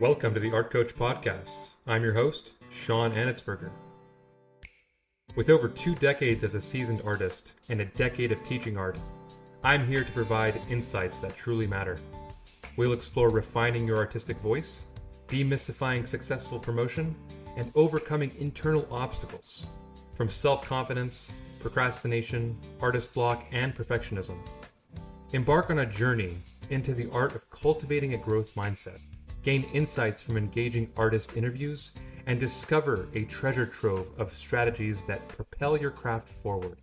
Welcome to the Art Coach Podcast. I'm your host, Sean Anitzberger. With over two decades as a seasoned artist and a decade of teaching art, I'm here to provide insights that truly matter. We'll explore refining your artistic voice, demystifying successful promotion, and overcoming internal obstacles from self confidence, procrastination, artist block, and perfectionism. Embark on a journey into the art of cultivating a growth mindset, gain insights from engaging artist interviews, and discover a treasure trove of strategies that propel your craft forward.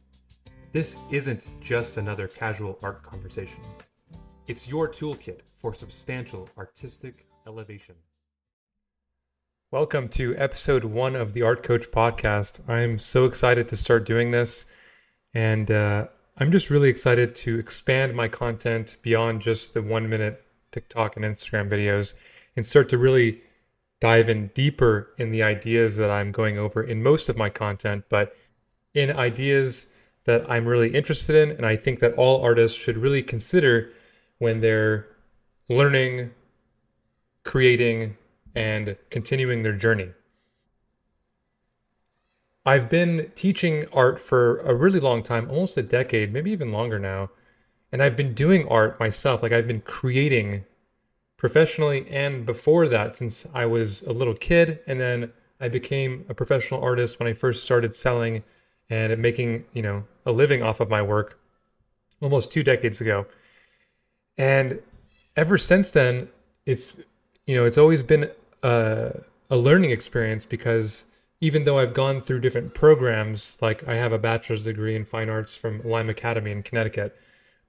This isn't just another casual art conversation. It's your toolkit for substantial artistic elevation. Welcome to episode one of the Art Coach podcast. I'm so excited to start doing this, and uh, I'm just really excited to expand my content beyond just the one minute TikTok and Instagram videos and start to really dive in deeper in the ideas that I'm going over in most of my content, but in ideas that I'm really interested in, and I think that all artists should really consider when they're learning, creating, and continuing their journey. I've been teaching art for a really long time, almost a decade, maybe even longer now. And I've been doing art myself. Like I've been creating professionally and before that since I was a little kid. And then I became a professional artist when I first started selling and making, you know, a living off of my work almost two decades ago. And ever since then, it's, you know, it's always been a, a learning experience because even though I've gone through different programs, like I have a bachelor's degree in fine arts from Lyme Academy in Connecticut,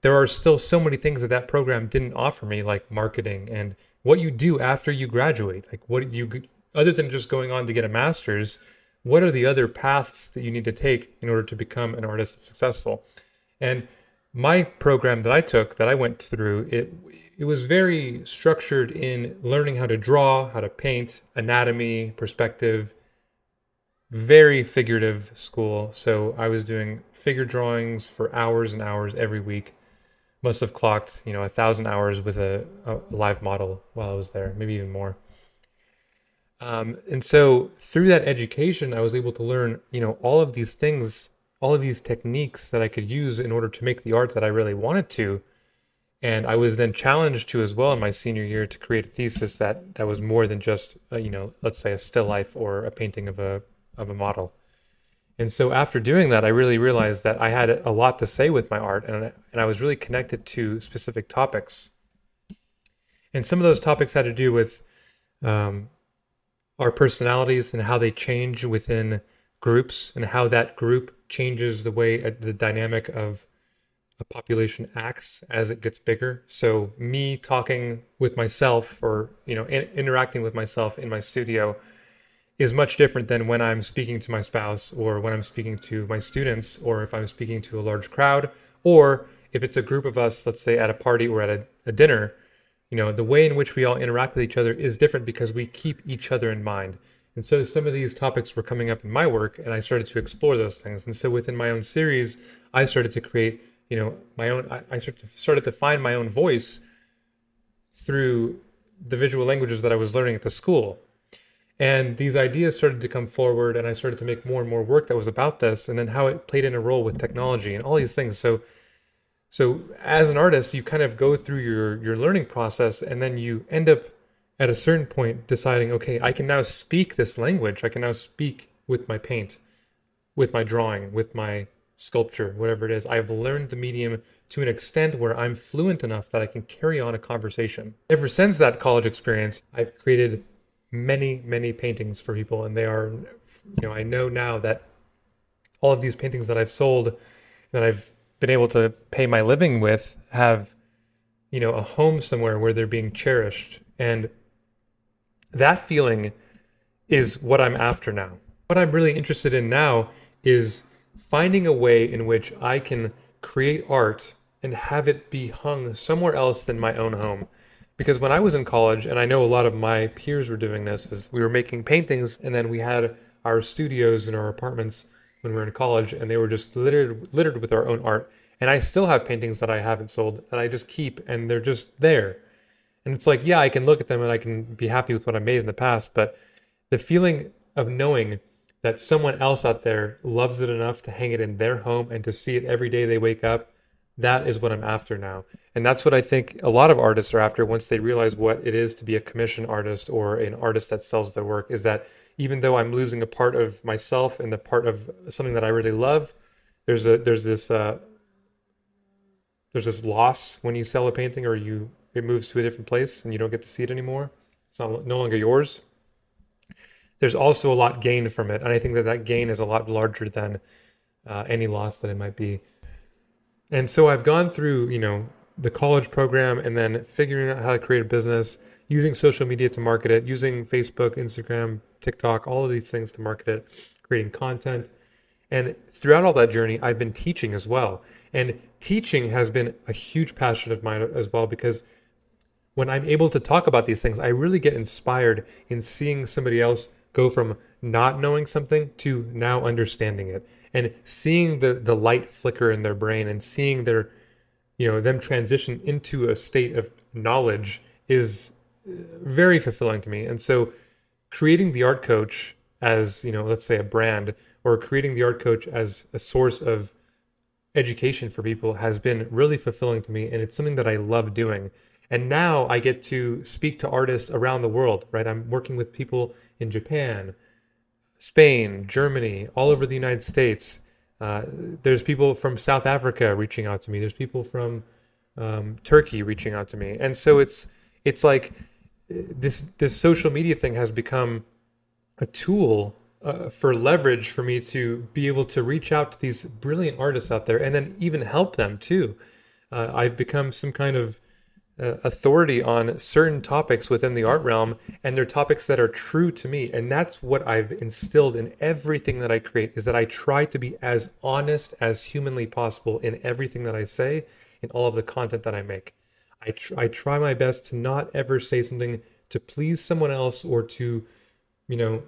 there are still so many things that that program didn't offer me, like marketing and what you do after you graduate. Like what you, other than just going on to get a master's, what are the other paths that you need to take in order to become an artist that's successful? And my program that I took, that I went through, it it was very structured in learning how to draw, how to paint, anatomy, perspective, very figurative school. So I was doing figure drawings for hours and hours every week. Must have clocked, you know, a thousand hours with a, a live model while I was there, maybe even more. Um, and so through that education, I was able to learn, you know, all of these things, all of these techniques that I could use in order to make the art that I really wanted to. And I was then challenged to as well in my senior year to create a thesis that that was more than just, a, you know, let's say a still life or a painting of a of a model. And so after doing that, I really realized that I had a lot to say with my art and, and I was really connected to specific topics. And some of those topics had to do with um, our personalities and how they change within groups and how that group changes the way uh, the dynamic of a population acts as it gets bigger. So me talking with myself or, you know, in, interacting with myself in my studio is much different than when I'm speaking to my spouse or when I'm speaking to my students or if I'm speaking to a large crowd or if it's a group of us, let's say at a party or at a, a dinner, you know, the way in which we all interact with each other is different because we keep each other in mind. And so some of these topics were coming up in my work and I started to explore those things. And so within my own series, I started to create, you know, my own, I started to, started to find my own voice through the visual languages that I was learning at the school. And these ideas started to come forward, and I started to make more and more work that was about this, and then how it played in a role with technology and all these things. So, so as an artist, you kind of go through your your learning process, and then you end up at a certain point deciding, okay, I can now speak this language. I can now speak with my paint, with my drawing, with my sculpture, whatever it is. I've learned the medium to an extent where I'm fluent enough that I can carry on a conversation. Ever since that college experience, I've created many, many paintings for people, and they are, you know, I know now that all of these paintings that I've sold, that I've been able to pay my living with, have, you know, a home somewhere where they're being cherished, and that feeling is what I'm after now. What I'm really interested in now is finding a way in which I can create art and have it be hung somewhere else than my own home because when I was in college, and I know a lot of my peers were doing this, is we were making paintings, and then we had our studios in our apartments when we were in college, and they were just littered littered with our own art. And I still have paintings that I haven't sold that I just keep, and they're just there. And it's like, yeah, I can look at them and I can be happy with what I made in the past, but the feeling of knowing that someone else out there loves it enough to hang it in their home and to see it every day they wake up, that is what I'm after now. And that's what I think a lot of artists are after once they realize what it is to be a commission artist or an artist that sells their work is that even though I'm losing a part of myself and the part of something that I really love, there's a there's this uh, there's this loss when you sell a painting or you it moves to a different place and you don't get to see it anymore. It's not, no longer yours. There's also a lot gained from it, and I think that that gain is a lot larger than uh, any loss that it might be. And so I've gone through, you know, the college program and then figuring out how to create a business, using social media to market it, using Facebook, Instagram, TikTok, all of these things to market it, creating content. And throughout all that journey, I've been teaching as well. And teaching has been a huge passion of mine as well because when I'm able to talk about these things, I really get inspired in seeing somebody else go from not knowing something to now understanding it and seeing the the light flicker in their brain and seeing their you know them transition into a state of knowledge is uh, very fulfilling to me. And so creating the art coach as you know let's say a brand or creating the art coach as a source of education for people has been really fulfilling to me and it's something that I love doing. And now I get to speak to artists around the world right? I'm working with people in Japan Spain Germany all over the United States uh, there's people from South Africa reaching out to me there's people from um, Turkey reaching out to me and so it's it's like this this social media thing has become a tool uh, for leverage for me to be able to reach out to these brilliant artists out there and then even help them too. Uh, I've become some kind of uh, authority on certain topics within the art realm, and they're topics that are true to me. And that's what I've instilled in everything that I create is that I try to be as honest as humanly possible in everything that I say, in all of the content that I make. I, tr- I try my best to not ever say something to please someone else or to, you know,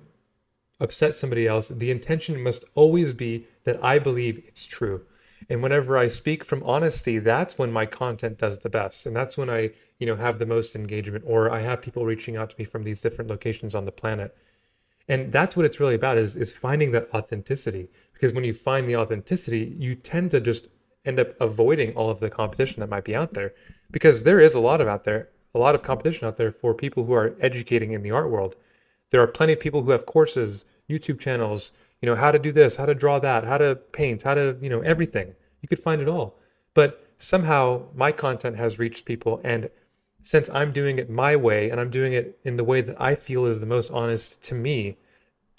upset somebody else, the intention must always be that I believe it's true. And whenever I speak from honesty, that's when my content does the best. And that's when I, you know, have the most engagement or I have people reaching out to me from these different locations on the planet. And that's what it's really about is is finding that authenticity. Because when you find the authenticity, you tend to just end up avoiding all of the competition that might be out there. Because there is a lot of out there, a lot of competition out there for people who are educating in the art world. There are plenty of people who have courses, YouTube channels, you know, how to do this, how to draw that, how to paint, how to, you know, everything. You could find it all. But somehow my content has reached people. And since I'm doing it my way and I'm doing it in the way that I feel is the most honest to me,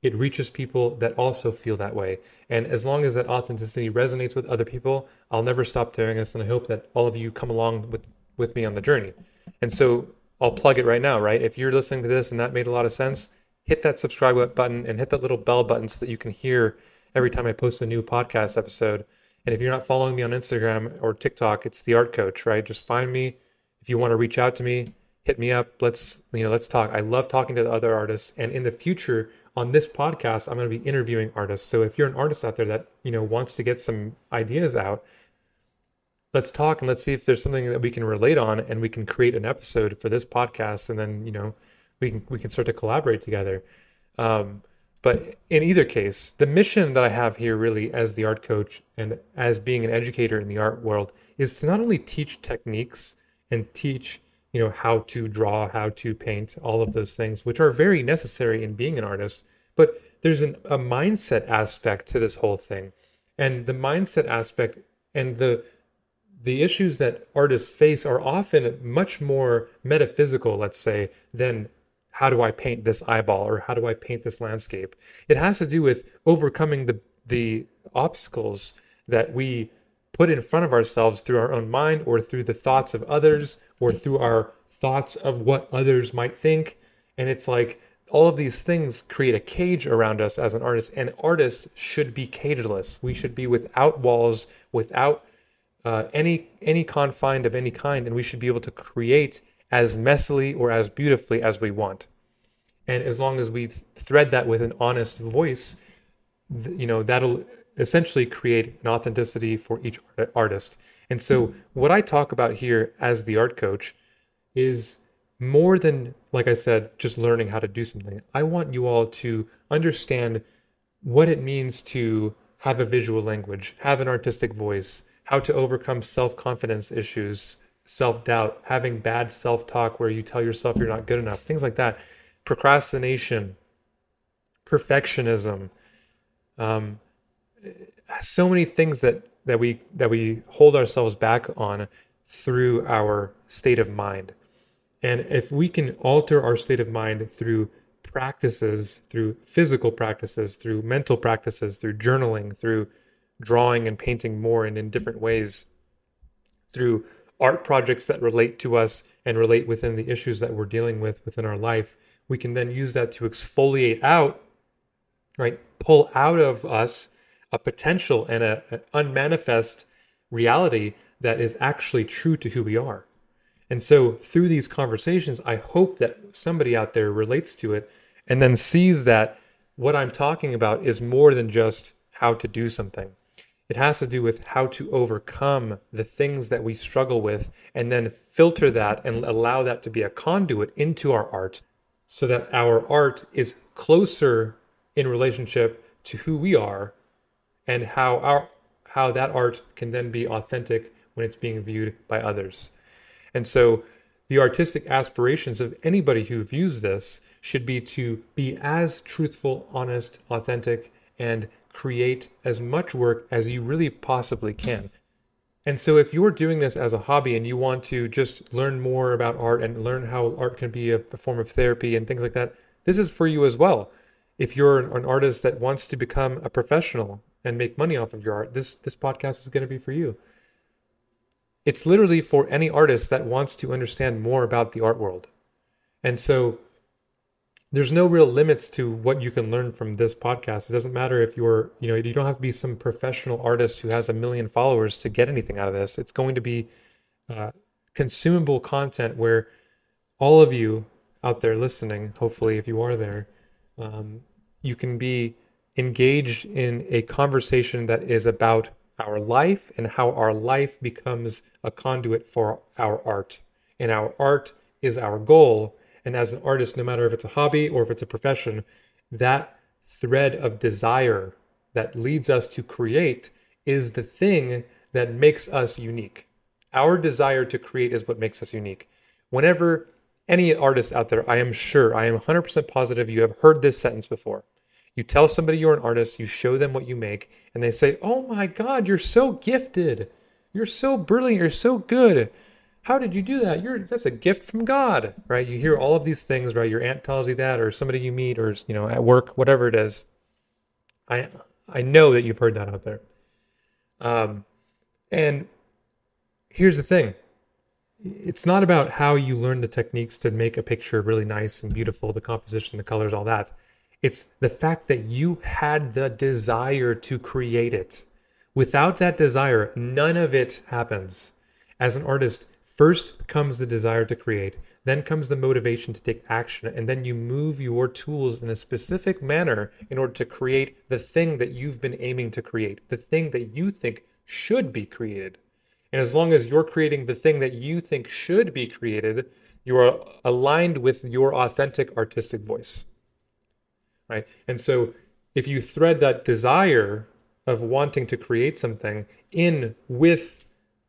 it reaches people that also feel that way. And as long as that authenticity resonates with other people, I'll never stop doing this. And I hope that all of you come along with, with me on the journey. And so I'll plug it right now, right? If you're listening to this and that made a lot of sense, hit that subscribe button and hit that little bell button so that you can hear every time I post a new podcast episode. And if you're not following me on Instagram or TikTok, it's the art coach, right? Just find me. If you want to reach out to me, hit me up. Let's, you know, let's talk. I love talking to the other artists. And in the future, on this podcast, I'm going to be interviewing artists. So if you're an artist out there that, you know, wants to get some ideas out, let's talk and let's see if there's something that we can relate on and we can create an episode for this podcast and then, you know, we can we can start to collaborate together. Um, but in either case, the mission that I have here, really, as the art coach and as being an educator in the art world, is to not only teach techniques and teach, you know, how to draw, how to paint, all of those things, which are very necessary in being an artist, but there's an, a mindset aspect to this whole thing, and the mindset aspect and the the issues that artists face are often much more metaphysical, let's say, than how do I paint this eyeball or how do I paint this landscape? It has to do with overcoming the the obstacles that we put in front of ourselves through our own mind or through the thoughts of others or through our thoughts of what others might think. And it's like all of these things create a cage around us as an artist, and artists should be cageless. We should be without walls, without uh, any any confined of any kind, and we should be able to create as messily or as beautifully as we want. And as long as we thread that with an honest voice, you know, that'll essentially create an authenticity for each artist. And so, what I talk about here as the art coach is more than, like I said, just learning how to do something. I want you all to understand what it means to have a visual language, have an artistic voice, how to overcome self confidence issues, self doubt, having bad self talk where you tell yourself you're not good enough, things like that, procrastination, perfectionism, um, so many things that that we that we hold ourselves back on through our state of mind. And if we can alter our state of mind through practices, through physical practices, through mental practices, through journaling, through drawing and painting more and in different ways, through art projects that relate to us and relate within the issues that we're dealing with within our life, we can then use that to exfoliate out, right? Pull out of us a potential and a, an unmanifest reality that is actually true to who we are. And so through these conversations, I hope that somebody out there relates to it and then sees that what I'm talking about is more than just how to do something. It has to do with how to overcome the things that we struggle with and then filter that and allow that to be a conduit into our art so that our art is closer in relationship to who we are and how our how that art can then be authentic when it's being viewed by others. And so the artistic aspirations of anybody who views this should be to be as truthful, honest, authentic, and create as much work as you really possibly can. And so, if you're doing this as a hobby and you want to just learn more about art and learn how art can be a, a form of therapy and things like that, this is for you as well. If you're an artist that wants to become a professional and make money off of your art, this this podcast is going to be for you. It's literally for any artist that wants to understand more about the art world. And so there's no real limits to what you can learn from this podcast. It doesn't matter if you're, you know, you don't have to be some professional artist who has a million followers to get anything out of this. It's going to be uh, consumable content where all of you out there listening, hopefully, if you are there, um, you can be engaged in a conversation that is about our life and how our life becomes a conduit for our art. And our art is our goal. And as an artist, no matter if it's a hobby or if it's a profession, that thread of desire that leads us to create is the thing that makes us unique. Our desire to create is what makes us unique. Whenever any artist out there, I am sure, I am 100% positive you have heard this sentence before. You tell somebody you're an artist, you show them what you make, and they say, Oh my God, you're so gifted. You're so brilliant. You're so good. How did you do that? You're that's a gift from God, right? You hear all of these things, right? Your aunt tells you that, or somebody you meet, or you know, at work, whatever it is. I I know that you've heard that out there. Um, and here's the thing it's not about how you learn the techniques to make a picture really nice and beautiful, the composition, the colors, all that. It's the fact that you had the desire to create it. Without that desire, none of it happens. As an artist, first comes the desire to create, then comes the motivation to take action, and then you move your tools in a specific manner in order to create the thing that you've been aiming to create, the thing that you think should be created. And as long as you're creating the thing that you think should be created, you are aligned with your authentic artistic voice right? And so if you thread that desire of wanting to create something in with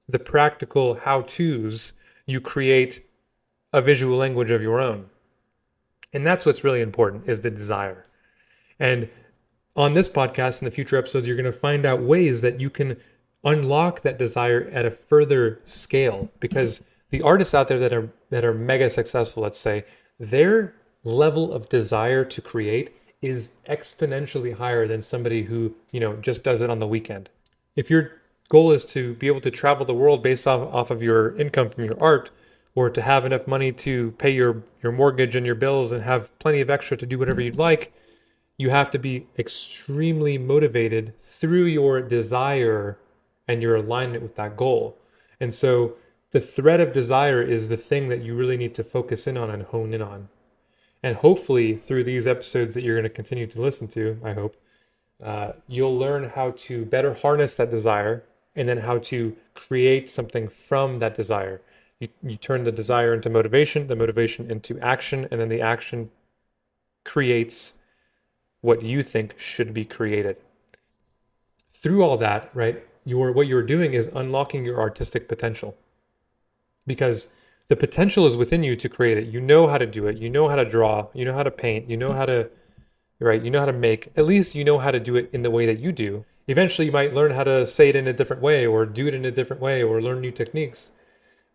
the practical how to's, you create a visual language of your own. And that's what's really important is the desire. And on this podcast in the future episodes, you're going to find out ways that you can unlock that desire at a further scale because the artists out there that are that are mega successful, let's say, their level of desire to create is exponentially higher than somebody who, you know, just does it on the weekend. If your goal is to be able to travel the world based off, off of your income from your art, or to have enough money to pay your, your mortgage and your bills and have plenty of extra to do whatever you'd like, you have to be extremely motivated through your desire and your alignment with that goal. And so the thread of desire is the thing that you really need to focus in on and hone in on. And hopefully, through these episodes that you're going to continue to listen to, I hope, uh, you'll learn how to better harness that desire and then how to create something from that desire. you, you turn the desire into motivation, the motivation into action, and then the action creates what you think should be created. Through all that, right, you're what you're doing is unlocking your artistic potential. Because the potential is within you to create it. You know how to do it. You know how to draw. You know how to paint. You know how to, right? You know how to make. At least you know how to do it in the way that you do. Eventually, you might learn how to say it in a different way, or do it in a different way, or learn new techniques.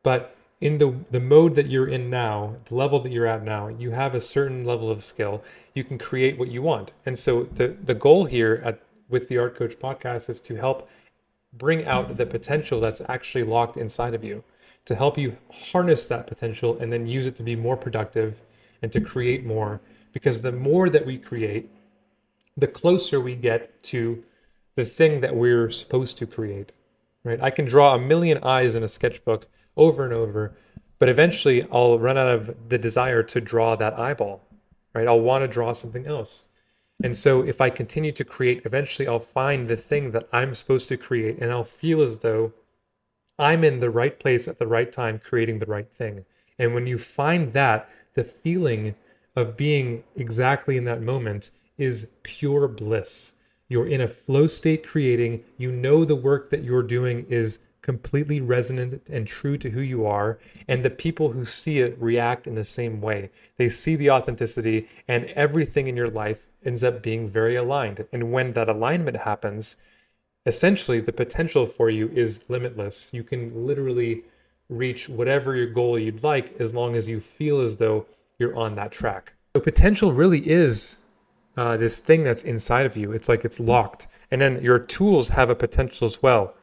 But in the the mode that you're in now, the level that you're at now, you have a certain level of skill. You can create what you want. And so the the goal here at with the Art Coach podcast is to help bring out the potential that's actually locked inside of you to help you harness that potential and then use it to be more productive and to create more because the more that we create the closer we get to the thing that we're supposed to create right i can draw a million eyes in a sketchbook over and over but eventually i'll run out of the desire to draw that eyeball right i'll want to draw something else and so if I continue to create, eventually I'll find the thing that I'm supposed to create and I'll feel as though I'm in the right place at the right time creating the right thing. And when you find that, the feeling of being exactly in that moment is pure bliss. You're in a flow state creating, you know the work that you're doing is completely resonant and true to who you are. And the people who see it react in the same way. They see the authenticity, and everything in your life ends up being very aligned. And when that alignment happens, essentially the potential for you is limitless. You can literally reach whatever your goal you'd like as long as you feel as though you're on that track. So, potential really is uh, this thing that's inside of you. It's like it's locked. And then your tools have a potential as well.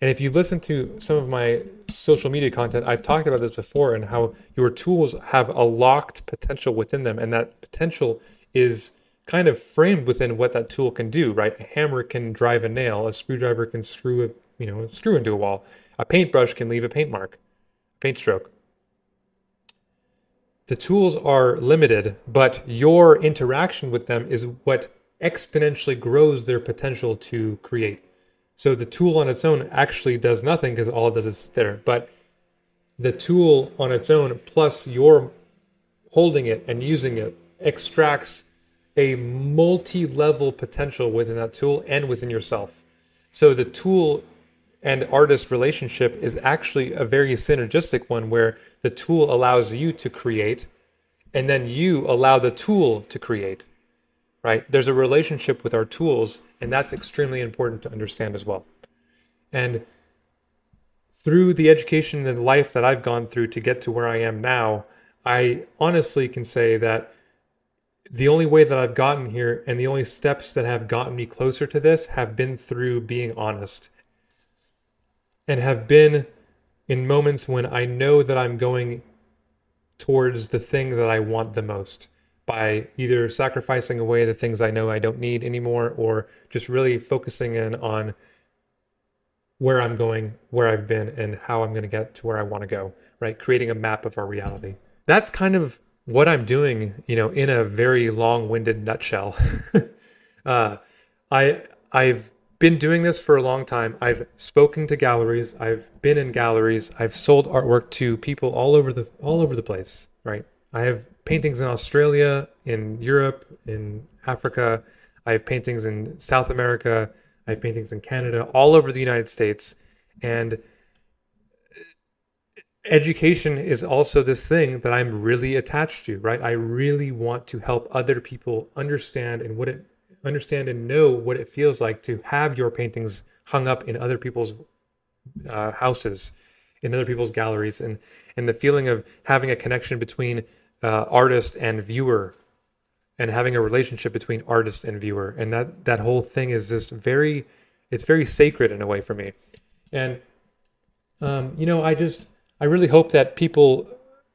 And if you've listened to some of my social media content, I've talked about this before and how your tools have a locked potential within them. And that potential is kind of framed within what that tool can do, right? A hammer can drive a nail, a screwdriver can screw a, you know, screw into a wall. A paintbrush can leave a paint mark, paint stroke. The tools are limited, but your interaction with them is what exponentially grows their potential to create. So the tool on its own actually does nothing because all it does is sit there. But the tool on its own, plus your holding it and using it, extracts a multi level potential within that tool and within yourself. So the tool and artist relationship is actually a very synergistic one where the tool allows you to create and then you allow the tool to create right? There's a relationship with our tools, and that's extremely important to understand as well. And through the education and life that I've gone through to get to where I am now, I honestly can say that the only way that I've gotten here and the only steps that have gotten me closer to this have been through being honest and have been in moments when I know that I'm going towards the thing that I want the most by either sacrificing away the things I know I don't need anymore or just really focusing in on where I'm going, where I've been, and how I'm going to get to where I want to go, right? Creating a map of our reality. That's kind of what I'm doing, you know, in a very long-winded nutshell. uh, I I've been doing this for a long time. I've spoken to galleries. I've been in galleries. I've sold artwork to people all over the all over the place, right? I have paintings in Australia, in Europe, in Africa. I have paintings in South America. I have paintings in Canada, all over the United States. And education is also this thing that I'm really attached to, right? I really want to help other people understand and what it understand and know what it feels like to have your paintings hung up in other people's uh, houses, in other people's galleries, and and the feeling of having a connection between uh, artist and viewer and having a relationship between artist and viewer and that that whole thing is just very it's very sacred in a way for me. And um, you know i just i really hope that people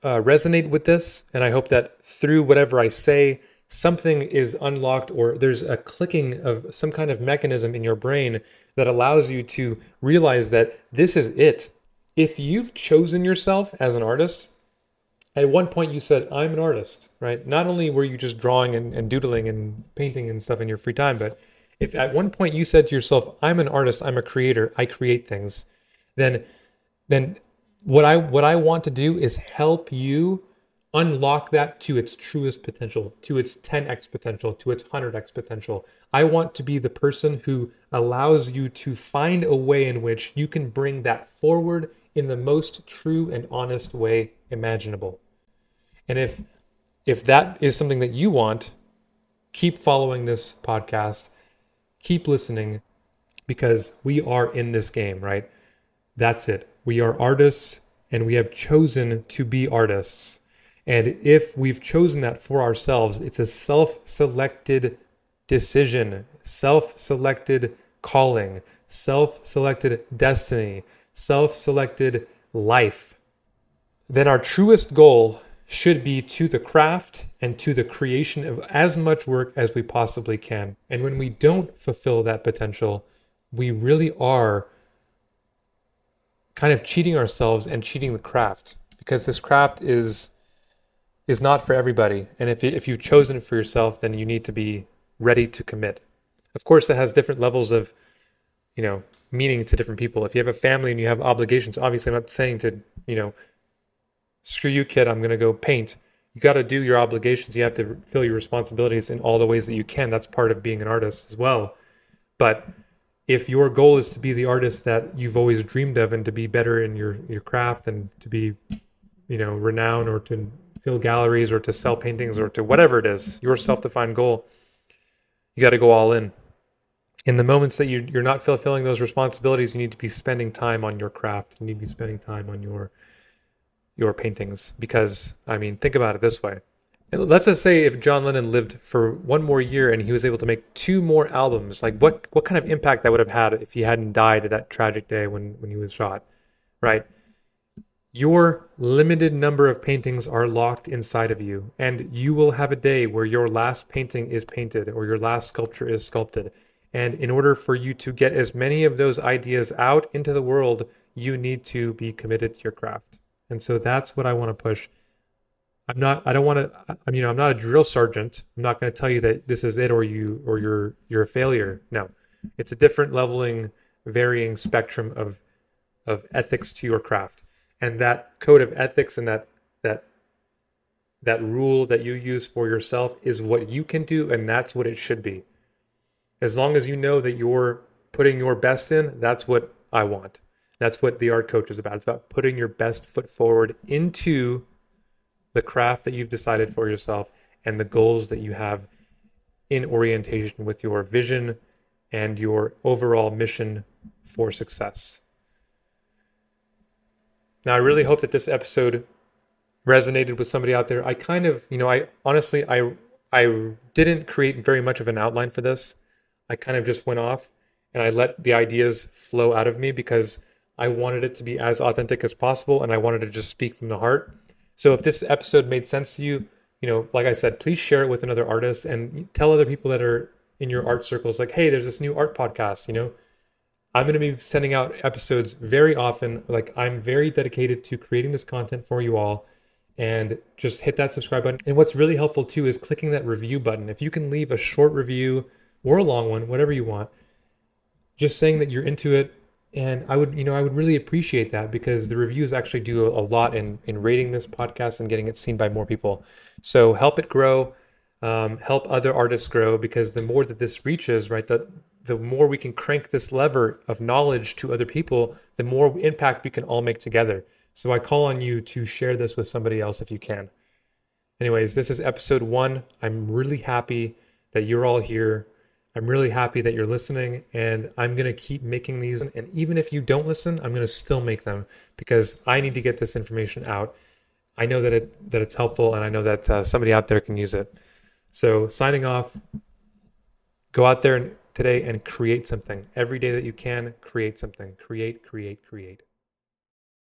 uh, resonate with this and i hope that through whatever i say something is unlocked or there's a clicking of some kind of mechanism in your brain that allows you to realize that this is it. If you've chosen yourself as an artist at one point you said i'm an artist right? Not only were you just drawing and, and, doodling and painting and stuff in your free time but if at one point you said to yourself i'm an artist i'm a creator i create things then then what I what I want to do is help you unlock that to its truest potential, to its 10x potential, to its 100x potential. I want to be the person who allows you to find a way in which you can bring that forward in the most true and honest way imaginable. And if if that is something that you want, keep following this podcast, keep listening because we are in this game, right? That's it. We are artists and we have chosen to be artists. And if we've chosen that for ourselves, it's a self selected decision, self selected calling, self selected destiny, self selected life. Then our truest goal should be to the craft and to the creation of as much work as we possibly can. And when we don't fulfill that potential, we really are kind of cheating ourselves and cheating the craft because this craft is is not for everybody. And if if you've chosen it for yourself, then you need to be ready to commit. Of course, it has different levels of, you know, meaning to different people. If you have a family and you have obligations, obviously, I'm not saying to, you know, screw you, kid, I'm going to go paint. You got to do your obligations. You have to fill your responsibilities in all the ways that you can. That's part of being an artist as well. But if your goal is to be the artist that you've always dreamed of and to be better in your your craft and to be you know renowned or to fill galleries or to sell paintings or to whatever it is your self-defined goal you got to go all in. In the moments that you, you're not fulfilling those responsibilities you need to be spending time on your craft. You need to be spending time on your your paintings. Because i mean think about it this way. Let's just say if John Lennon lived for one more year and he was able to make two more albums, like what what kind of impact that would have had if he hadn't died that tragic day when when he was shot, right? Your limited number of paintings are locked inside of you, and you will have a day where your last painting is painted or your last sculpture is sculpted. And in order for you to get as many of those ideas out into the world, you need to be committed to your craft. And so that's what I want to push I'm not. I don't want to. I mean, I'm not a drill sergeant. I'm not going to tell you that this is it or you or you're you're a failure. No, it's a different leveling, varying spectrum of of ethics to your craft, and that code of ethics and that that that rule that you use for yourself is what you can do, and that's what it should be. As long as you know that you're putting your best in, that's what I want. That's what the art coach is about. It's about putting your best foot forward into the craft that you've decided for yourself, and the goals that you have in orientation with your vision and your overall mission for success. Now, I really hope that this episode resonated with somebody out there. I kind of, you know, I honestly, I I didn't create very much of an outline for this. I kind of just went off and I let the ideas flow out of me because I wanted it to be as authentic as possible and I wanted to just speak from the heart. So if this episode made sense to you, you know, like I said, please share it with another artist and tell other people that are in your art circles, like, hey, there's this new art podcast, you know. I'm going to be sending out episodes very often. Like, I'm very dedicated to creating this content for you all. And just hit that subscribe button. And what's really helpful too is clicking that review button. If you can leave a short review or a long one, whatever you want, just saying that you're into it, and I would, you know, I would really appreciate that because the reviews actually do a lot in in rating this podcast and getting it seen by more people. So help it grow, um, help other artists grow because the more that this reaches, right, the the more we can crank this lever of knowledge to other people, the more impact we can all make together. So I call on you to share this with somebody else if you can. Anyways, this is episode one. I'm really happy that you're all here. I'm really happy that you're listening and I'm going to keep making these. And even if you don't listen, I'm going to still make them because I need to get this information out. I know that it that it's helpful and I know that uh, somebody out there can use it. So signing off, go out there today and create something. Every day that you can, create something. Create, create, create.